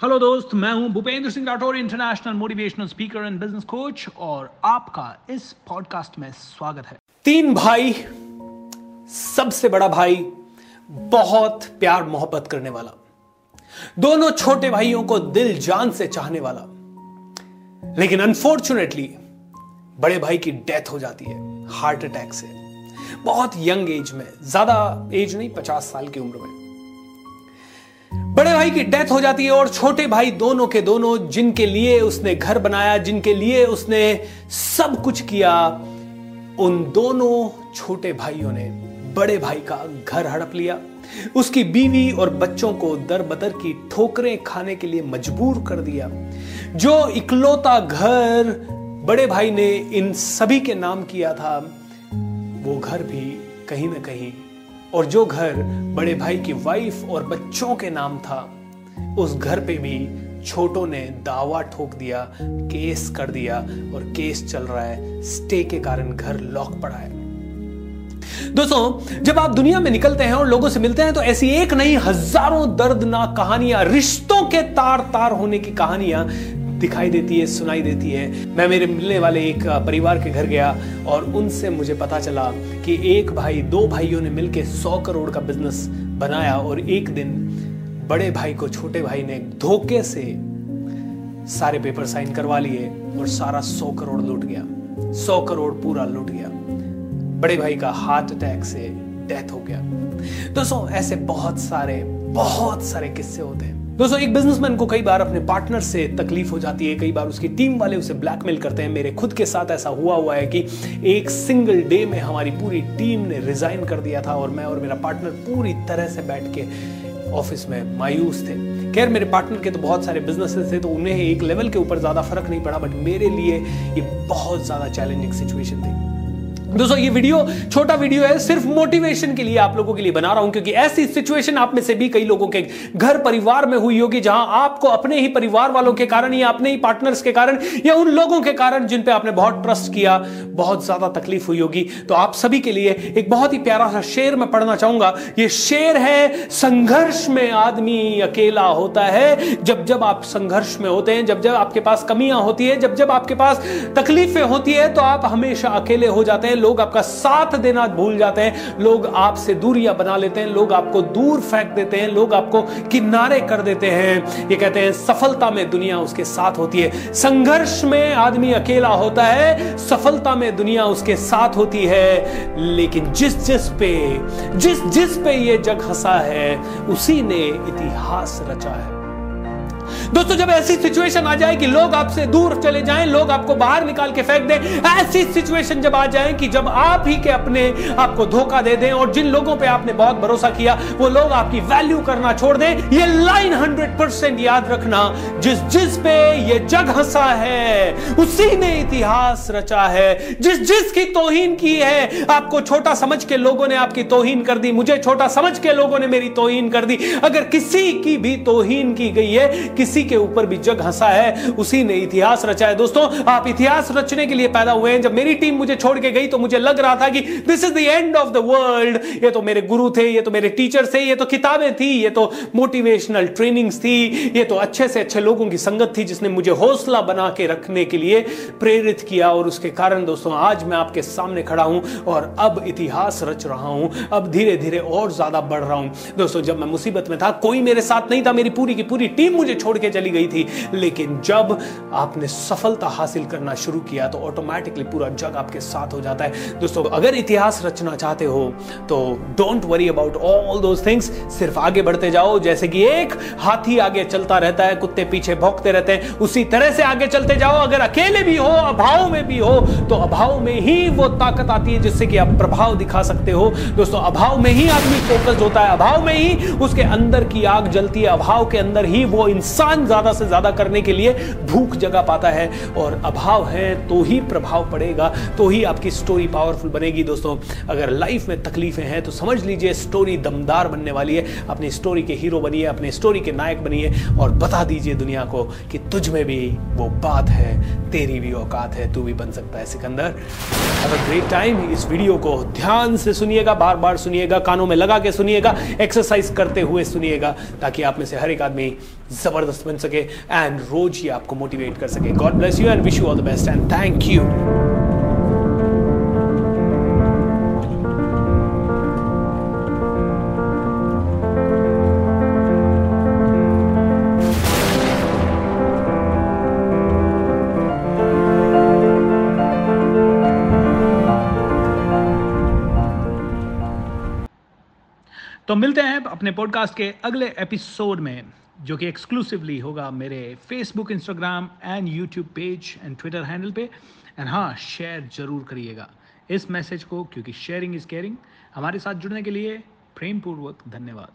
Hello दोस्त, मैं हूँ Bhupendra Singh Rathore international motivational speaker and business coach और आपका इस पॉडकास्ट में स्वागत है। तीन भाई, सबसे बड़ा भाई, बहुत प्यार मोहब्बत करने वाला, दोनों छोटे भाइयों को दिल जान से चाहने वाला, लेकिन अनफॉर्चुनेटली बड़े भाई की डेथ हो जाती है हार्ट अटैक से। बहुत यंग एज में, ज़्यादा एज नहीं, पचास साल की उम्र में। बड़े भाई की डेथ हो जाती है और छोटे भाई दोनों के दोनों, जिनके लिए उसने घर बनाया, जिनके लिए उसने सब कुछ किया, उन दोनों छोटे भाइयों ने बड़े भाई का घर हड़प लिया। उसकी बीवी और बच्चों को दर बदर की ठोकरें खाने के लिए मजबूर कर दिया। जो इकलौता घर बड़े भाई ने इन सभी के नाम किया था, वो घर भी कहीं ना कहीं और जो घर बड़े भाई की वाइफ और बच्चों के नाम था, उस घर पे भी छोटों ने दावा ठोक दिया, केस कर दिया और केस चल रहा है। स्टे के कारण घर लॉक पड़ा है। दोस्तों, जब आप दुनिया में निकलते हैं और लोगों से मिलते हैं तो ऐसी एक नहीं हज़ारों दर्दनाक कहानियाँ, रिश्तों के तार तार होने की कहानियाँ दिखाई देती है, सुनाई देती है। मैं मेरे मिलने वाले एक परिवार के घर गया और उनसे मुझे पता चला कि एक भाई, दो भाइयों ने मिलकर सौ करोड़ का बिज़नेस बनाया और एक दिन बड़े भाई को, छोटे भाई ने धोखे से सारे पेपर साइन करवा लिए और सारा सौ करोड़ लूट गया। सौ करोड़ पूरा लूट गया। बड़े भाई का हार्ट अटैक से डेथ हो गया। दोस्तों, ऐसे बहुत सारे बहुत सारे किस्से होते हैं। दोस्तों, एक बिजनेसमैन को कई बार अपने पार्टनर से तकलीफ़ हो जाती है, कई बार उसकी टीम वाले उसे ब्लैकमेल करते हैं। मेरे खुद के साथ ऐसा हुआ हुआ है कि एक सिंगल डे में हमारी पूरी टीम ने रिजाइन कर दिया था और मैं और मेरा पार्टनर पूरी तरह से बैठ के ऑफ़िस में मायूस थे। खैर, मेरे पार्टनर के तो बहुत सारे बिजनेसेस थे तो उन्हें एक लेवल के ऊपर ज़्यादा फ़र्क नहीं पड़ा बट मेरे लिए ये बहुत ज़्यादा चैलेंजिंग सिचुएशन थी। दोस्तों, ये वीडियो, छोटा वीडियो है, सिर्फ़ मोटिवेशन के लिए आप लोगों के लिए बना रहा हूँ, क्योंकि ऐसी सिचुएशन आप में से भी कई लोगों के घर परिवार में हुई होगी, जहाँ आपको अपने ही परिवार वालों के कारण, या अपने ही पार्टनर्स के कारण, या उन लोगों के कारण जिन पे आपने बहुत ट्रस्ट किया, बहुत ज़्यादा तकलीफ़ हुई होगी। तो आप सभी के लिए एक बहुत ही प्यारा सा शेर मैं पढ़ना चाहूँगा। ये शेर है, संघर्ष में आदमी अकेला होता है। जब जब आप संघर्ष में होते हैं, जब जब आपके पास कमियाँ होती है, जब जब आपके पास तकलीफें होती है तो आप हमेशा अकेले हो जाते हैं। लोग आपका साथ देना भूल जाते हैं, लोग आपसे दूरियाँ बना लेते हैं, लोग आपको दूर फेंक देते हैं, लोग आपको किनारे कर देते हैं। ये कहते हैं, सफलता में दुनिया उसके साथ होती है। संघर्ष में आदमी अकेला होता है, सफलता में दुनिया उसके साथ होती है। लेकिन जिस जिस पे, जिस जिस पे ये जग हंसा है, उसी ने इतिहास रचा है। दोस्तों, जब ऐसी सिचुएशन आ जाए कि लोग आपसे दूर चले जाएँ, लोग आपको बाहर निकाल के फेंक दें, ऐसी सिचुएशन जब आ जाए कि जब आप ही के अपने आपको धोखा दे दें और जिन लोगों पे आपने बहुत भरोसा किया, वो लोग आपकी वैल्यू करना छोड़ दें, ये लाइन हंड्रेड परसेंट याद रखना, जिस जिस पे ये जग हंसा है, उसी ने इतिहास रचा है, जिस जिस की तोहीन की है, आपको छोटा समझ के लोगों ने आपकी तोहीन कर दी, मुझे छोटा समझ के लोगों ने मेरी तोहीन कर दी। अगर किसी की भी तोहीन की गई है, किसी किसी के ऊपर भी जग हंसा है, उसी ने इतिहास रचा है। दोस्तों, आप इतिहास रचने के लिए पैदा हुए हैं। जब मेरी टीम मुझे छोड़ के गई तो मुझे लग रहा था कि this is the end of the world ये तो मेरे गुरु थे, ये तो मेरे टीचर थे, ये तो किताबें थी, ये तो मोटिवेशनल ट्रेनिंग्स थी, ये तो अच्छे से अच्छे लोगों की संगत थी जिसने मुझे हौसला बना के रखने के लिए प्रेरित किया और उसके कारण, दोस्तों, आज मैं आपके सामने खड़ा हूँ और अब इतिहास रच रहा हूँ। अब धीरे धीरे और ज़्यादा बढ़ रहा हूँ। दोस्तों, जब मैं मुसीबत में था, कोई मेरे साथ नहीं था, मेरी पूरी की पूरी टीम मुझे छोड़ के चली गई थी। लेकिन जब आपने सफलता हासिल करना शुरू किया तो ऑटोमेटिकली पूरा जग आपके साथ हो जाता है। दोस्तों, अगर इतिहास रचना चाहते हो तो don't worry about all those things सिर्फ़ आगे बढ़ते जाओ, जैसे कि एक हाथी आगे चलता रहता है, कुत्ते पीछे भौंकते रहते हैं, उसी तरह से आगे चलते जाओ। अगर अकेले भी हो, अभाव में भी हो तो अभाव में ही वो ताकत आती है, जिससे कि आप प्रभाव दिखा सकते हो। दोस्तों, अभाव में ही आदमी फोकस्ड होता है, अभाव में ही उसके अंदर की आग जलती है, अभाव के अंदर ही वो इंसान ज़्यादा से ज़्यादा करने के लिए भूख जगा पाता है और अभाव है तो ही प्रभाव पड़ेगा तो ही आपकी स्टोरी पावरफुल बनेगी। दोस्तों, अगर लाइफ में तकलीफें हैं तो समझ लीजिए स्टोरी दमदार बनने वाली है। अपनी स्टोरी के हीरो बनिए, अपनी स्टोरी के नायक बनिए और बता दीजिए दुनिया को कि तुझ में भी वो बात है, तेरी भी औकात है, तू भी बन सकता है सिकंदर। अ ग्रेट टाइम इस वीडियो को। ध्यान से सुनिएगा बार बार सुनिएगा, कानों में लगा के सुनिएगा एक्सरसाइज करते हुए सुनिएगा, ताकि आप में से हर एक आदमी ज़बरदस्त बन सके एंड रोज ही आपको मोटिवेट कर सके। God bless you and wish you all the best and thank you तो मिलते हैं अपने पॉडकास्ट के अगले एपिसोड में। जो कि एक्सक्लूसिवली होगा मेरे Facebook Instagram and YouTube page and Twitter handle पे। एंड हाँ शेयर ज़रूर करिएगा इस मैसेज को, क्योंकि शेयरिंग इज़ केयरिंग हमारे साथ जुड़ने के लिए प्रेमपूर्वक धन्यवाद।